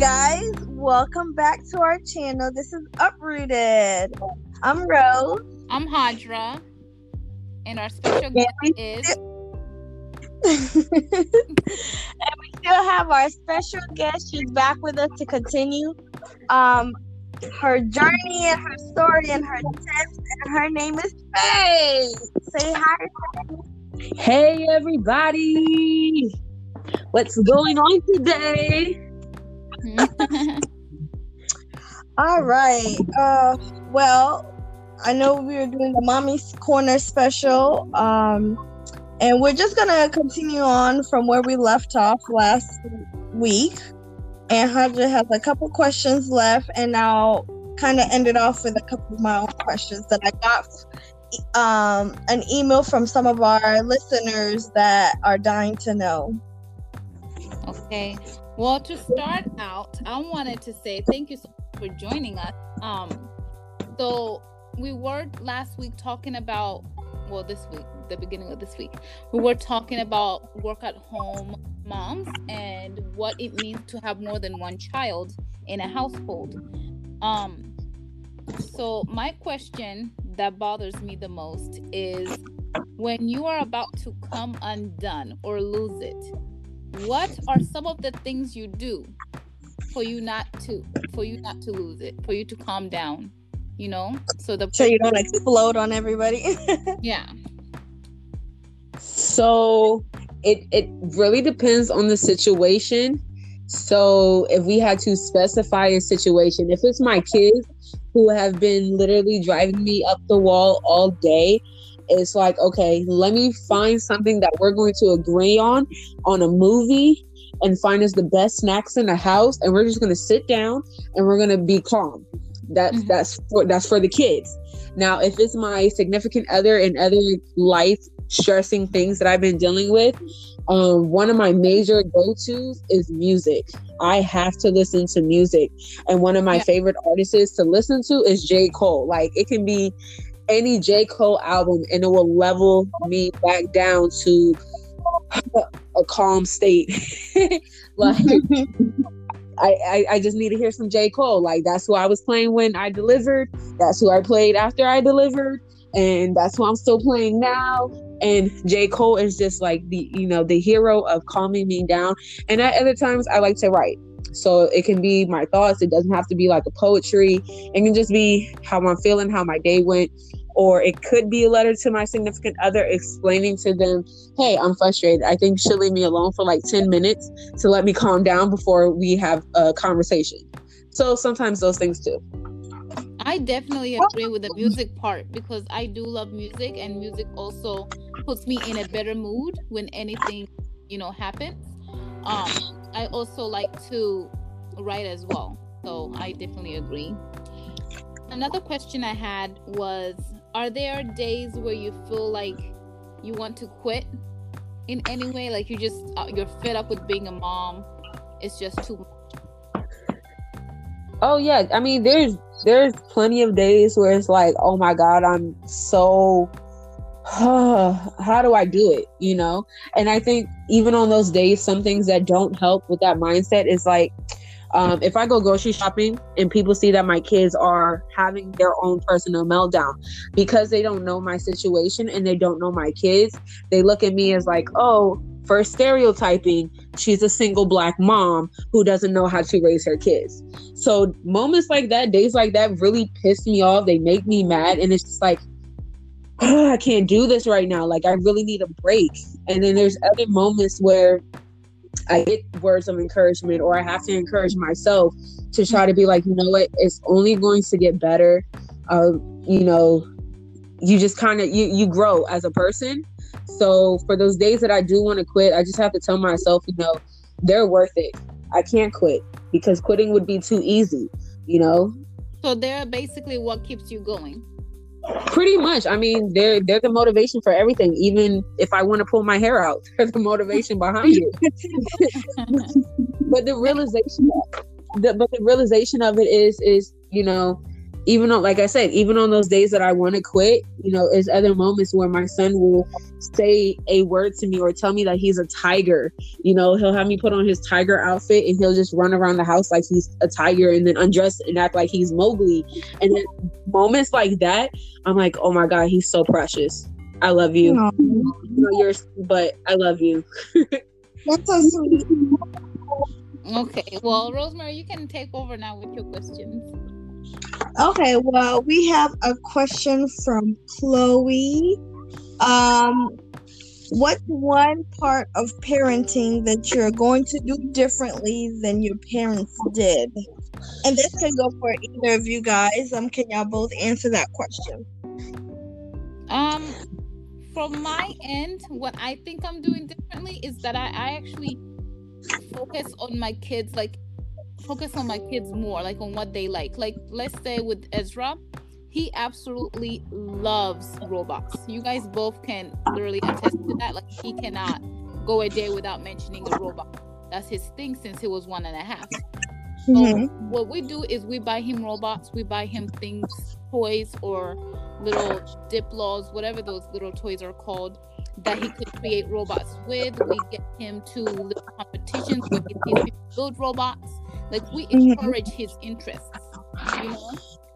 guys, welcome back to our channel. This is Uprooted. I'm Rose. I'm Hadra. And our special guest is. and we still have our special guest. She's back with us to continue um, her journey and her story and her tips. And her name is Faye. Say hi. Hey, everybody. What's going on today? All right. Uh, well, I know we were doing the mommy's corner special, um, and we're just gonna continue on from where we left off last week. And Hadra has a couple questions left, and I'll kind of end it off with a couple of my own questions that I got um, an email from some of our listeners that are dying to know. Okay. Well, to start out, I wanted to say thank you so much for joining us. Um, so we were last week talking about, well, this week, the beginning of this week, we were talking about work at home moms and what it means to have more than one child in a household. Um, so my question that bothers me the most is when you are about to come undone or lose it what are some of the things you do for you not to for you not to lose it for you to calm down you know? So the so you don't explode on everybody? Yeah. So it it really depends on the situation. So if we had to specify a situation if it's my kids who have been literally driving me up the wall all day it's like okay let me find something that we're going to agree on on a movie and find us the best snacks in the house and we're just going to sit down and we're going to be calm. That's mm-hmm. that's for that's for the kids. Now if it's my significant other and other life stressing things that i've been dealing with um, one of my major go-to's is music. I have to listen to music. And one of my yeah. favorite artists to listen to is j. Cole. Like it can be any J. Cole album and it will level me back down to a calm state. like I, I, I just need to hear some J. Cole. Like that's who I was playing when I delivered. That's who I played after I delivered. And that's who I'm still playing now. And J. Cole is just like the, you know, the hero of calming me down. And at other times I like to write. So it can be my thoughts. It doesn't have to be like a poetry. It can just be how I'm feeling, how my day went or it could be a letter to my significant other explaining to them, hey, I'm frustrated. I think should leave me alone for like 10 minutes to let me calm down before we have a conversation. So sometimes those things too. I definitely agree with the music part because I do love music and music also puts me in a better mood when anything, you know, happens. Um, I also like to write as well. So I definitely agree. Another question I had was are there days where you feel like you want to quit in any way? Like you just uh, you're fed up with being a mom. It's just too much. Oh yeah. I mean there's there's plenty of days where it's like oh my god i'm so how do i do it? You know? And i think even on those days some things that don't help with that mindset is like um, if I go grocery shopping and people see that my kids are having their own personal meltdown because they don't know my situation and they don't know my kids, they look at me as like, oh, for stereotyping, she's a single black mom who doesn't know how to raise her kids. So moments like that, days like that really piss me off. They make me mad. And it's just like, oh, I can't do this right now. Like, I really need a break. And then there's other moments where I get words of encouragement or I have to encourage myself to try to be like, you know what, it's only going to get better. Uh, you know, you just kind of you you grow as a person. So for those days that I do want to quit, I just have to tell myself, you know, they're worth it. I can't quit because quitting would be too easy, you know. So they're basically what keeps you going. Pretty much. I mean, they're they're the motivation for everything. Even if I want to pull my hair out, they're the motivation behind it. but the realization, the, but the realization of it is is you know, even though, like I said, even on those days that I want to quit, you know, there's other moments where my son will say a word to me or tell me that he's a tiger. You know, he'll have me put on his tiger outfit and he'll just run around the house like he's a tiger and then undress and act like he's Mowgli. And then moments like that, I'm like, oh my God, he's so precious. I love you. No. You know, you're, but I love you. That's so sweet. Okay, well, Rosemary, you can take over now with your questions. Okay, well, we have a question from Chloe. Um, what's one part of parenting that you're going to do differently than your parents did? And this can go for either of you guys. Um, can y'all both answer that question? Um, from my end, what I think I'm doing differently is that I, I actually focus on my kids like focus on my kids more like on what they like like let's say with ezra he absolutely loves robots you guys both can literally attest to that like he cannot go a day without mentioning a robot that's his thing since he was one and a half so mm-hmm. what we do is we buy him robots we buy him things toys or little Duplos whatever those little toys are called that he could create robots with. We get him to little competitions where he sees people build robots. Like we mm-hmm. encourage mm-hmm. his interests, you know,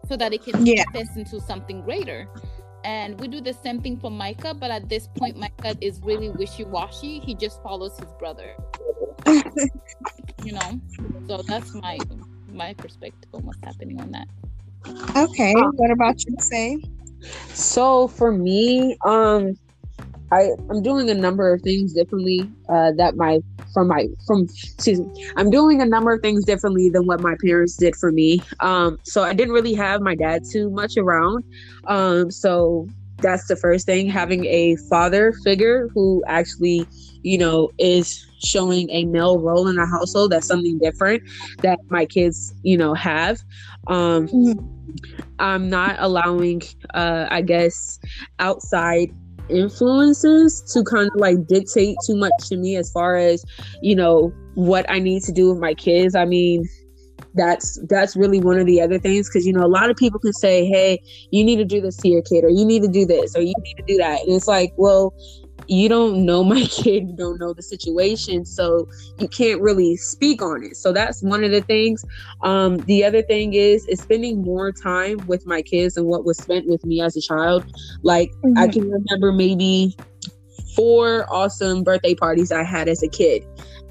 so that it can yeah. manifest into something greater. And we do the same thing for Micah, but at this point, Micah is really wishy-washy. He just follows his brother. you know, so that's my my perspective on what's happening on that. Okay, what about you, Faye? So for me, um, I I'm doing a number of things differently uh, that my from my from excuse me I'm doing a number of things differently than what my parents did for me. Um, so I didn't really have my dad too much around. Um, so that's the first thing having a father figure who actually you know is showing a male role in the household that's something different that my kids you know have um mm-hmm. i'm not allowing uh i guess outside influences to kind of like dictate too much to me as far as you know what I need to do with my kids. I mean, that's that's really one of the other things because you know a lot of people can say, "Hey, you need to do this to your kid," or "You need to do this," or "You need to do that," and it's like, well, you don't know my kid, you don't know the situation, so you can't really speak on it. So that's one of the things. Um, the other thing is is spending more time with my kids than what was spent with me as a child. Like mm-hmm. I can remember maybe four awesome birthday parties I had as a kid.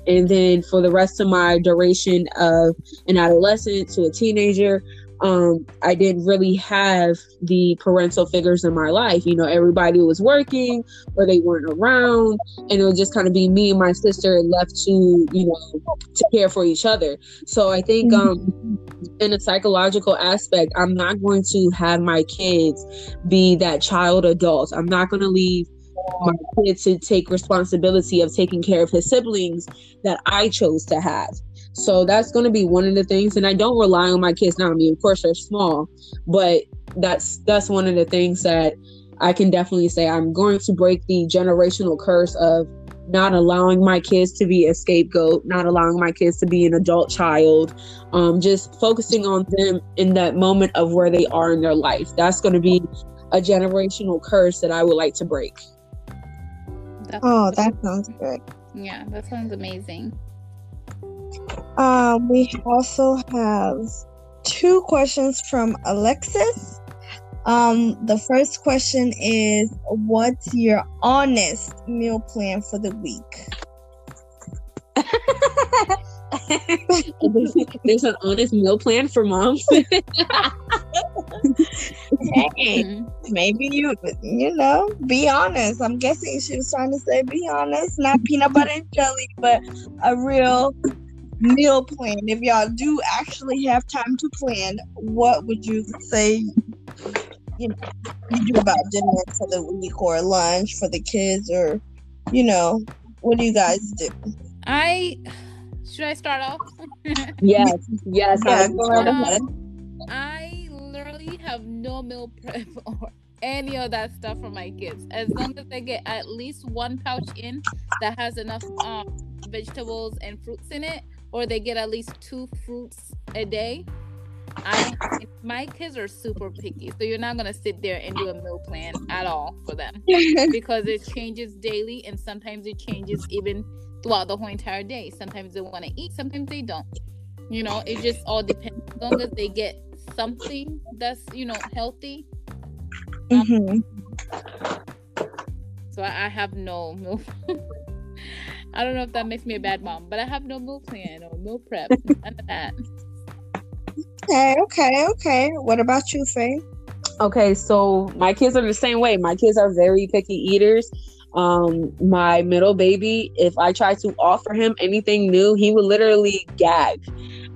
And then for the rest of my duration of an adolescent to a teenager, um, I didn't really have the parental figures in my life. You know, everybody was working or they weren't around, and it would just kind of be me and my sister left to, you know, to care for each other. So I think, um, in a psychological aspect, I'm not going to have my kids be that child adult. I'm not going to leave my kid to take responsibility of taking care of his siblings that I chose to have. So that's going to be one of the things. And I don't rely on my kids now. I mean, of course, they're small, but that's that's one of the things that I can definitely say I'm going to break the generational curse of not allowing my kids to be a scapegoat, not allowing my kids to be an adult child, um, just focusing on them in that moment of where they are in their life. That's going to be a generational curse that I would like to break. oh, that sounds good. Yeah, that sounds amazing. Um, we also have two questions from Alexis. Um, the first question is What's your honest meal plan for the week? There's an honest meal plan for moms. hey, maybe you, you know, be honest. I'm guessing she was trying to say be honest, not peanut butter and jelly, but a real meal plan, if y'all do actually have time to plan, what would you say you know you do about dinner for the week or lunch for the kids or you know, what do you guys do? I should I start off? yes, yes. Yeah, go right ahead. I literally have no meal prep or any of that stuff for my kids. As long as they get at least one pouch in that has enough um, vegetables and fruits in it, or they get at least two fruits a day, I my kids are super picky, so you're not gonna sit there and do a meal plan at all for them because it changes daily, and sometimes it changes even throughout the whole entire day. Sometimes they want to eat, sometimes they don't. You know, it just all depends. As long as they get something that's you know healthy. Um, Mhm. So I, I have no meal. I don't know if that makes me a bad mom, but I have no meal plan or meal prep. None of that. Okay, okay, okay. What about you, Faye? Okay, so my kids are the same way. My kids are very picky eaters. Um, my middle baby, if I try to offer him anything new, he would literally gag.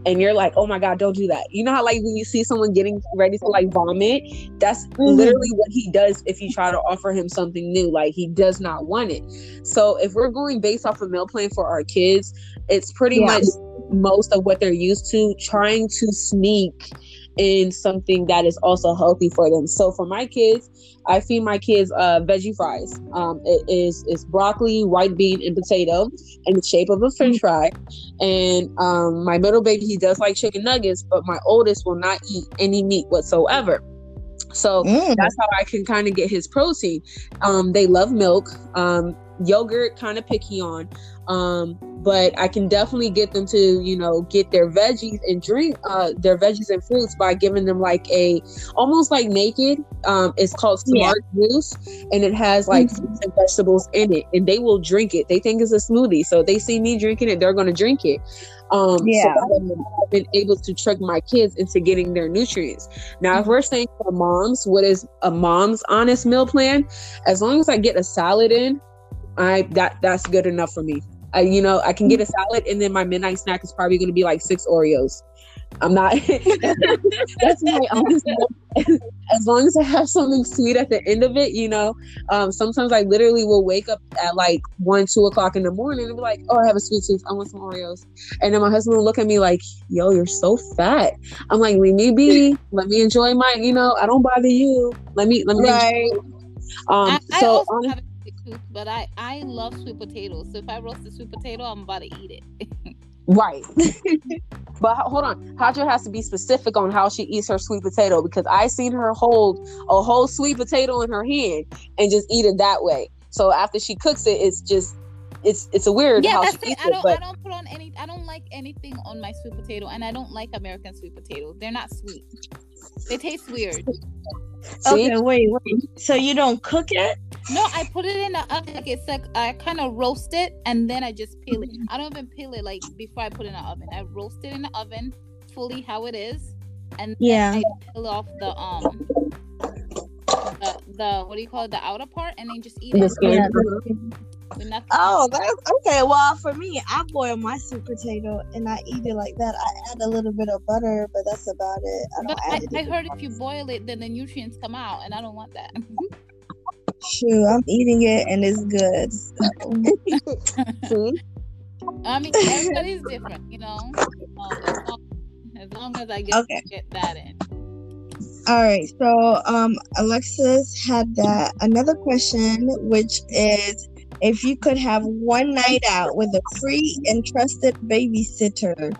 And you're like, oh my God, don't do that. You know how, like, when you see someone getting ready to like vomit, that's mm-hmm. literally what he does if you try to offer him something new. Like, he does not want it. So, if we're going based off a meal plan for our kids, it's pretty Yeah. much most of what they're used to, trying to sneak in something that is also healthy for them. So for my kids, I feed my kids uh, veggie fries. Um, it is it's broccoli, white bean, and potato in the shape of a French fry. And um, my middle baby, he does like chicken nuggets, but my oldest will not eat any meat whatsoever. So Mm. that's how I can kind of get his protein. Um, they love milk. Um, yogurt, kind of picky on. Um, but I can definitely get them to, you know, get their veggies and drink uh, their veggies and fruits by giving them like a almost like naked. Um, it's called Yeah. smart juice, and it has like fruits and vegetables in it, and they will drink it. They think it's a smoothie, so they see me drinking it, they're gonna drink it. Um, Yeah. so I've been able to trick my kids into getting their nutrients. Now, if we're saying for moms, what is a mom's honest meal plan? As long as I get a salad in, I that that's good enough for me. I, you know, I can get a salad, and then my midnight snack is probably going to be like six Oreos. I'm not. that's my honest. As long as I have something sweet at the end of it, you know. Um, sometimes I literally will wake up at like one, two o'clock in the morning and be like, "Oh, I have a sweet tooth. I want some Oreos." And then my husband will look at me like, "Yo, you're so fat." I'm like, "Leave me be. Let me enjoy my. You know, I don't bother you. Let me. Let me." Right. Um. I, I so also but I I love sweet potatoes. So if I roast a sweet potato, I'm about to eat it. Right. but hold on. Hadra has to be specific on how she eats her sweet potato because I seen her hold a whole sweet potato in her hand and just eat it that way. So after she cooks it, it's just it's it's a weird yeah, how that's she it. I don't But I don't put on any. I don't like anything on my sweet potato, and I don't like American sweet potatoes. They're not sweet. They taste weird. See, Okay, wait, wait. So you don't cook it? No, I put it in the oven. Like it's like I kind of roast it and then I just peel it. I don't even peel it like before I put it in the oven. I roast it in the oven fully how it is, and then Yeah. I peel off the um the, the what do you call it the outer part and then just eat The it. skin. Yeah. With nothing Oh, that's okay. Well, for me, I boil my sweet potato and I eat it like that. I add a little bit of butter, but that's about it. I But I. I heard if you boil it, then the nutrients come out, and I don't want that. Shoot, I'm eating it and it's good. So. I mean, everybody's different, you know. Um, as, long, as long as I get Okay. get that in. All right. So, um, Alexis had that another question, which is if you could have one night out with a free and trusted babysitter,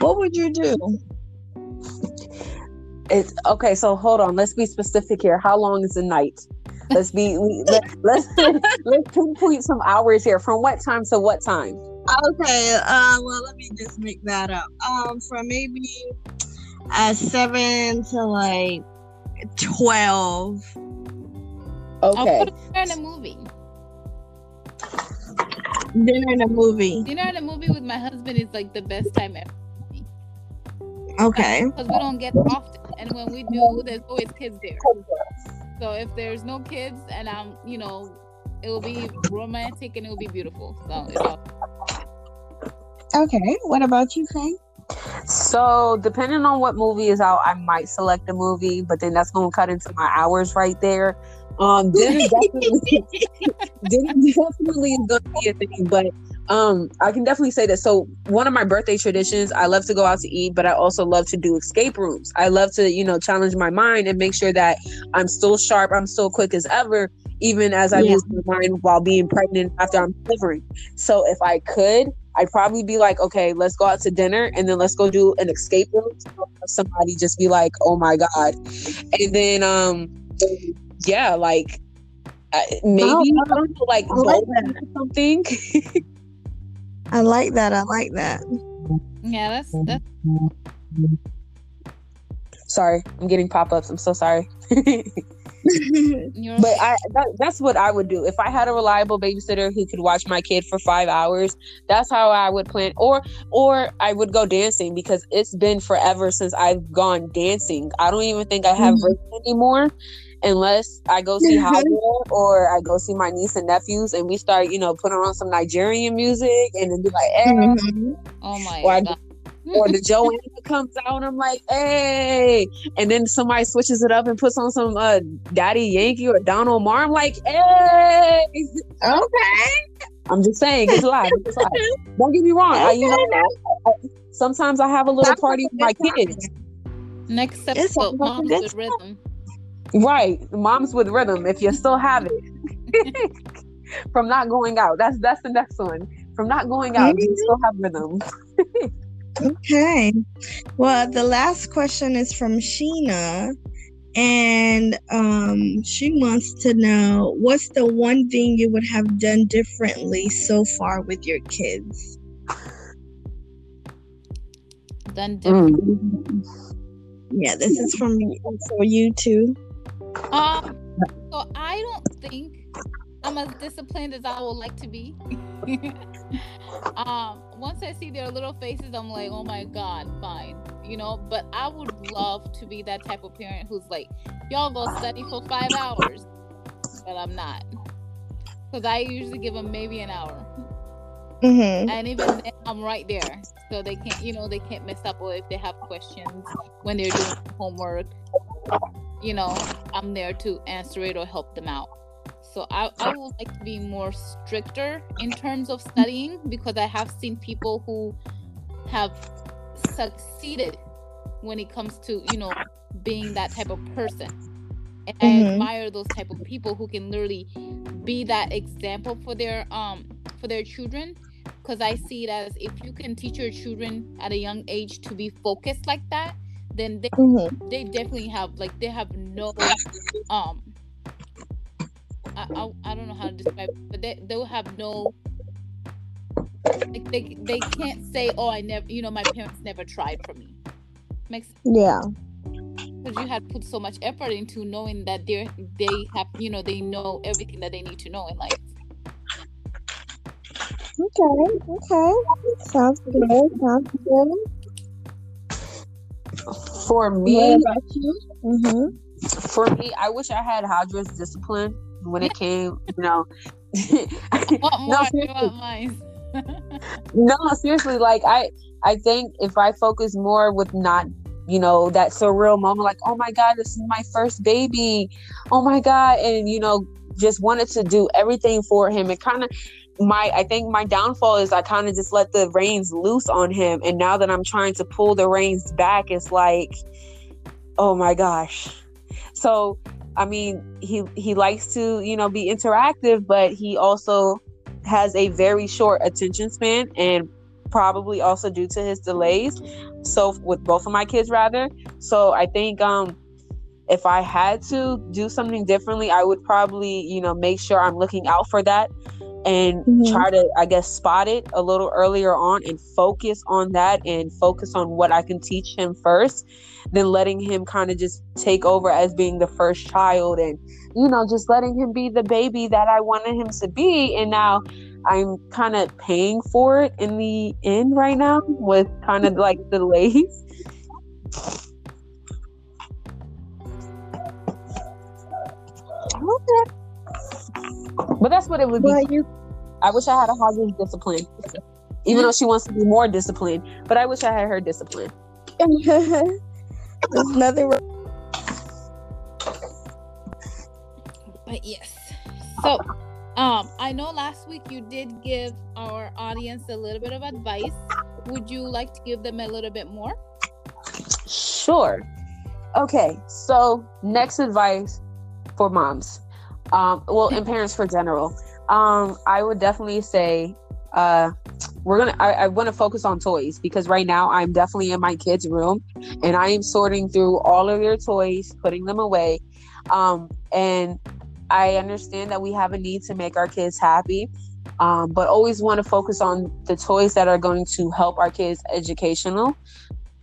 what would you do? It's okay. So hold on. Let's be specific here. How long is the night? Let's be we, let, let's let's pinpoint some hours here. From what time to what time? Okay. Uh, well, let me just make that up. Um, from maybe uh seven to like twelve. Okay. I'll Okay. put her in a movie. Dinner and a movie. Dinner in a movie with my husband is like the best time ever Okay. because we don't get often, and when we do, there's always kids there. So if there's no kids, and I'm, you know, it will be romantic and it will be beautiful. So it's all, Okay. What about you, Faye? So depending on what movie is out, I might select a movie, but then that's gonna cut into my hours right there. Um, dinner definitely, dinner definitely is gonna be a thing, but um, I can definitely say that. So one of my birthday traditions, I love to go out to eat, but I also love to do escape rooms. I love to, you know, challenge my mind and make sure that I'm still sharp, I'm still quick as ever, even as I Yeah. lose my mind while being pregnant after I'm delivering. So if I could, I'd probably be like, okay, let's go out to dinner and then let's go do an escape room. Somebody just be like, oh my god, and then um, yeah, like uh, maybe Oh, I don't like I like bowling something. I like that. I like that. Yeah, that's that's sorry, I'm getting pop ups. I'm so sorry. But I that, that's what I would do if I had a reliable babysitter who could watch my kid for five hours. That's how I would plan, or or I would go dancing because it's been forever since I've gone dancing. I don't even think I have Mhm. anymore, unless I go see Hydra or I go see my niece and nephews, and we start you know putting on some Nigerian music and then be like, eh, Mhm. oh my Or I- god. or the Joanna comes out and I'm like, hey. And then somebody switches it up and puts on some uh, Daddy Yankee or Don Omar. I'm like, hey. Okay. I'm just saying, it's live. It's live. Don't get me wrong. I, you know, I- I- sometimes I have a little Sounds party with my good kids. Next It episode, a moms good with rhythm. Right. Moms with rhythm, if you still have it. From not going out. That's that's the next one. From not going out, do you still have rhythm? Okay. Well, the last question is from Sheena. And um, she wants to know what's the one thing you would have done differently so far with your kids? Done different. Mm. Yeah, this is from for you too. Um, so I don't think I'm as disciplined as I would like to be. um, once I see their little faces, I'm like, oh my god, fine, you know. But I would love to be that type of parent who's like, y'all go study for five hours, but I'm not, because I usually give them maybe an hour, Mm-hmm. and even then, I'm right there, so they can't, you know, they can't mess up or if they have questions when they're doing homework. You know, I'm there to answer it or help them out. So I, I would like to be more stricter in terms of studying because I have seen people who have succeeded when it comes to, you know, being that type of person. And I Mhm. admire those type of people who can literally be that example for their um for their children because I see it as if you can teach your children at a young age to be focused like that, then they Mm-hmm. they definitely have like they have no um I, I, I don't know how to describe it, but they they'll have no like they they can't say oh I never you know my parents never tried for me makes Yeah. because you had put so much effort into knowing that they they have you know they know everything that they need to know in life Okay. Okay. Sounds good. Sounds good. For me. Mm-hmm. for me, I wish I had Hadra's discipline when it came, you know. what no, do seriously, want mine no, seriously, like I, I think if I focus more with not, you know, that surreal moment, like, oh my god, this is my first baby, oh my god, and you know, just wanted to do everything for him, and kind of my, I think my downfall is I kind of just let the reins loose on him, and now that I'm trying to pull the reins back, it's like, oh my gosh, so. I mean, he he likes to, you know, be interactive, but he also has a very short attention span and probably also due to his delays. So with both of my kids rather. So i think um if i had to do something differently i would probably you know make sure i'm looking out for that and Mhm. try to i guess spot it a little earlier on and focus on that and focus on what i can teach him first then letting him kind of just take over as being the first child and you know just letting him be the baby that i wanted him to be and now i'm kind of paying for it in the end right now with kind of like delays Okay. But that's what it would be Well, you i wish i had a Hajar's discipline even though she wants to be more disciplined but i wish i had her discipline There's nothing wrong. But yes. So, um, I know last week you did give our audience a little bit of advice. Would you like to give them a little bit more? Sure. Okay, so next advice for moms, um, well, and parents for general. Um, I would definitely say, uh, we're gonna I, I want to focus on toys because right now I'm definitely in my kids' room and I am sorting through all of their toys, putting them away. Um, and I understand that we have a need to make our kids happy. Um, but always want to focus on the toys that are going to help our kids educational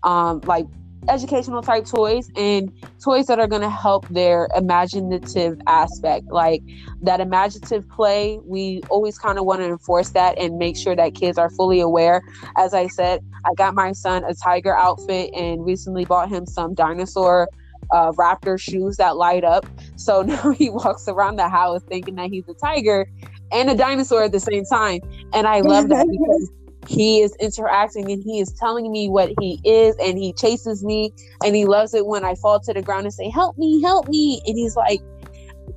um, like educational type toys and toys that are going to help their imaginative aspect. Like that imaginative play we always kind of want to enforce that and make sure that kids are fully aware. As i said i got my son a tiger outfit and recently bought him some dinosaur uh, raptor shoes that light up. So now he walks around the house thinking that he's a tiger and a dinosaur at the same time. And i love that because he is interacting and he is telling me what he is and he chases me and he loves it when I fall to the ground and say, Help me, help me. And he's like,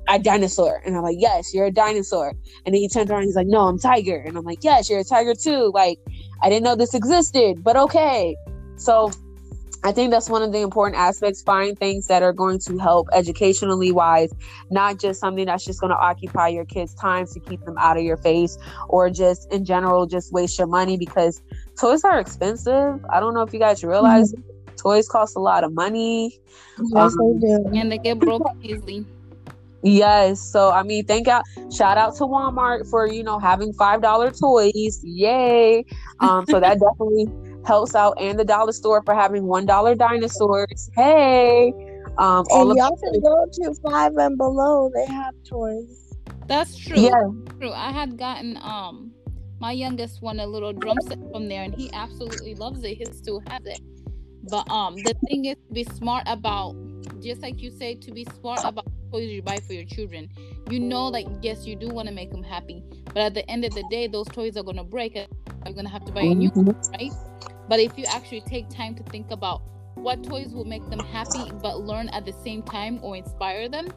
a dinosaur. And I'm like, Yes, you're a dinosaur. And then he turns around he's like, No, I'm tiger. And I'm like, Yes, you're a tiger too. Like, I didn't know this existed, but okay. So I think that's one of the important aspects. Find things that are going to help educationally wise, not just something that's just going to occupy your kids' time to keep them out of your face or just in general, just waste your money because toys are expensive. I don't know if you guys realize mm-hmm. toys cost a lot of money. Yes, um, they do. And they get broken easily. Yes. So I mean, thank out shout out to Walmart for, you know, having five dollar toys. Yay. Um, so that definitely helps out and the dollar store for having one dollar dinosaurs. Hey. Um all and y'all can go to five and below. They have toys. That's true. Yeah. true. I had gotten um my youngest one a little drum set from there and he absolutely loves it. He still has it. But um the thing is to be smart about just like you say to be smart about toys you buy for your children. You know like yes you do want to make them happy, but at the end of the day those toys are gonna break and you're gonna have to buy a new one, mm-hmm. right? But if you actually take time to think about what toys will make them happy but learn at the same time or inspire them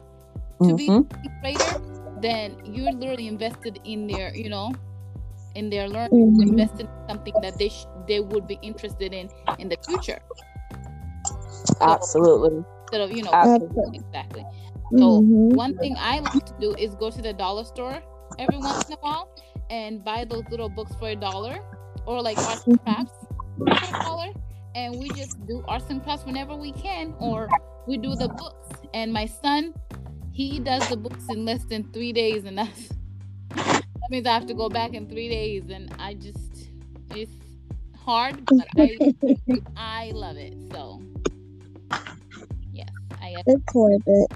to mm-hmm. be greater, then you're literally invested in their, you know, in their learning, mm-hmm. invested in something that they sh- they would be interested in in the future. Absolutely. instead of you know Absolutely. exactly. So mm-hmm. one thing I like to do is go to the dollar store every once in a while and buy those little books for a dollar or like arts and crafts and we just do arts and crafts whenever we can or we do the books. And my son he does the books in less than three days and that's that means i have to go back in three days and i just it's hard but i i love it so. Yes i support it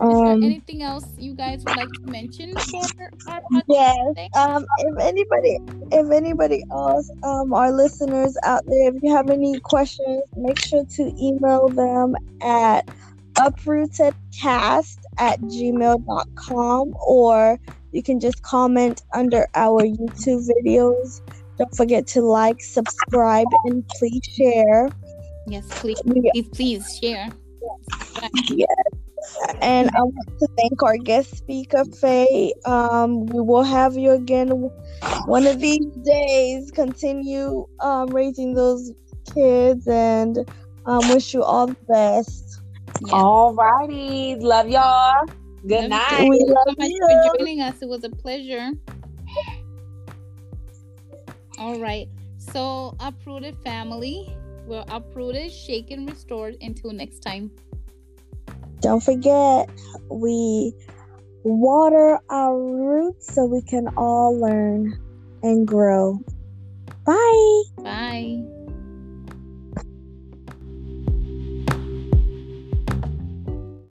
um, Is there anything else you guys would like to mention for our Yes. Um, if anybody, if anybody else, um, our listeners out there, if you have any questions, make sure to email them at uprootedcast at gmail.com or you can just comment under our YouTube videos. Don't forget to like, subscribe, and please share. Yes, please, please, please share. Yes. And I want to thank our guest speaker, Faye. Um, we will have you again one of these days. Continue um, raising those kids and um, wish you all the best. Yeah. All righty. Love y'all. Good love night. You. We love so much you. for joining us. It was a pleasure. All right. So, uprooted family. We're uprooted, shaken, restored. Until next time. Don't forget, we water our roots so we can all learn and grow. Bye. Bye.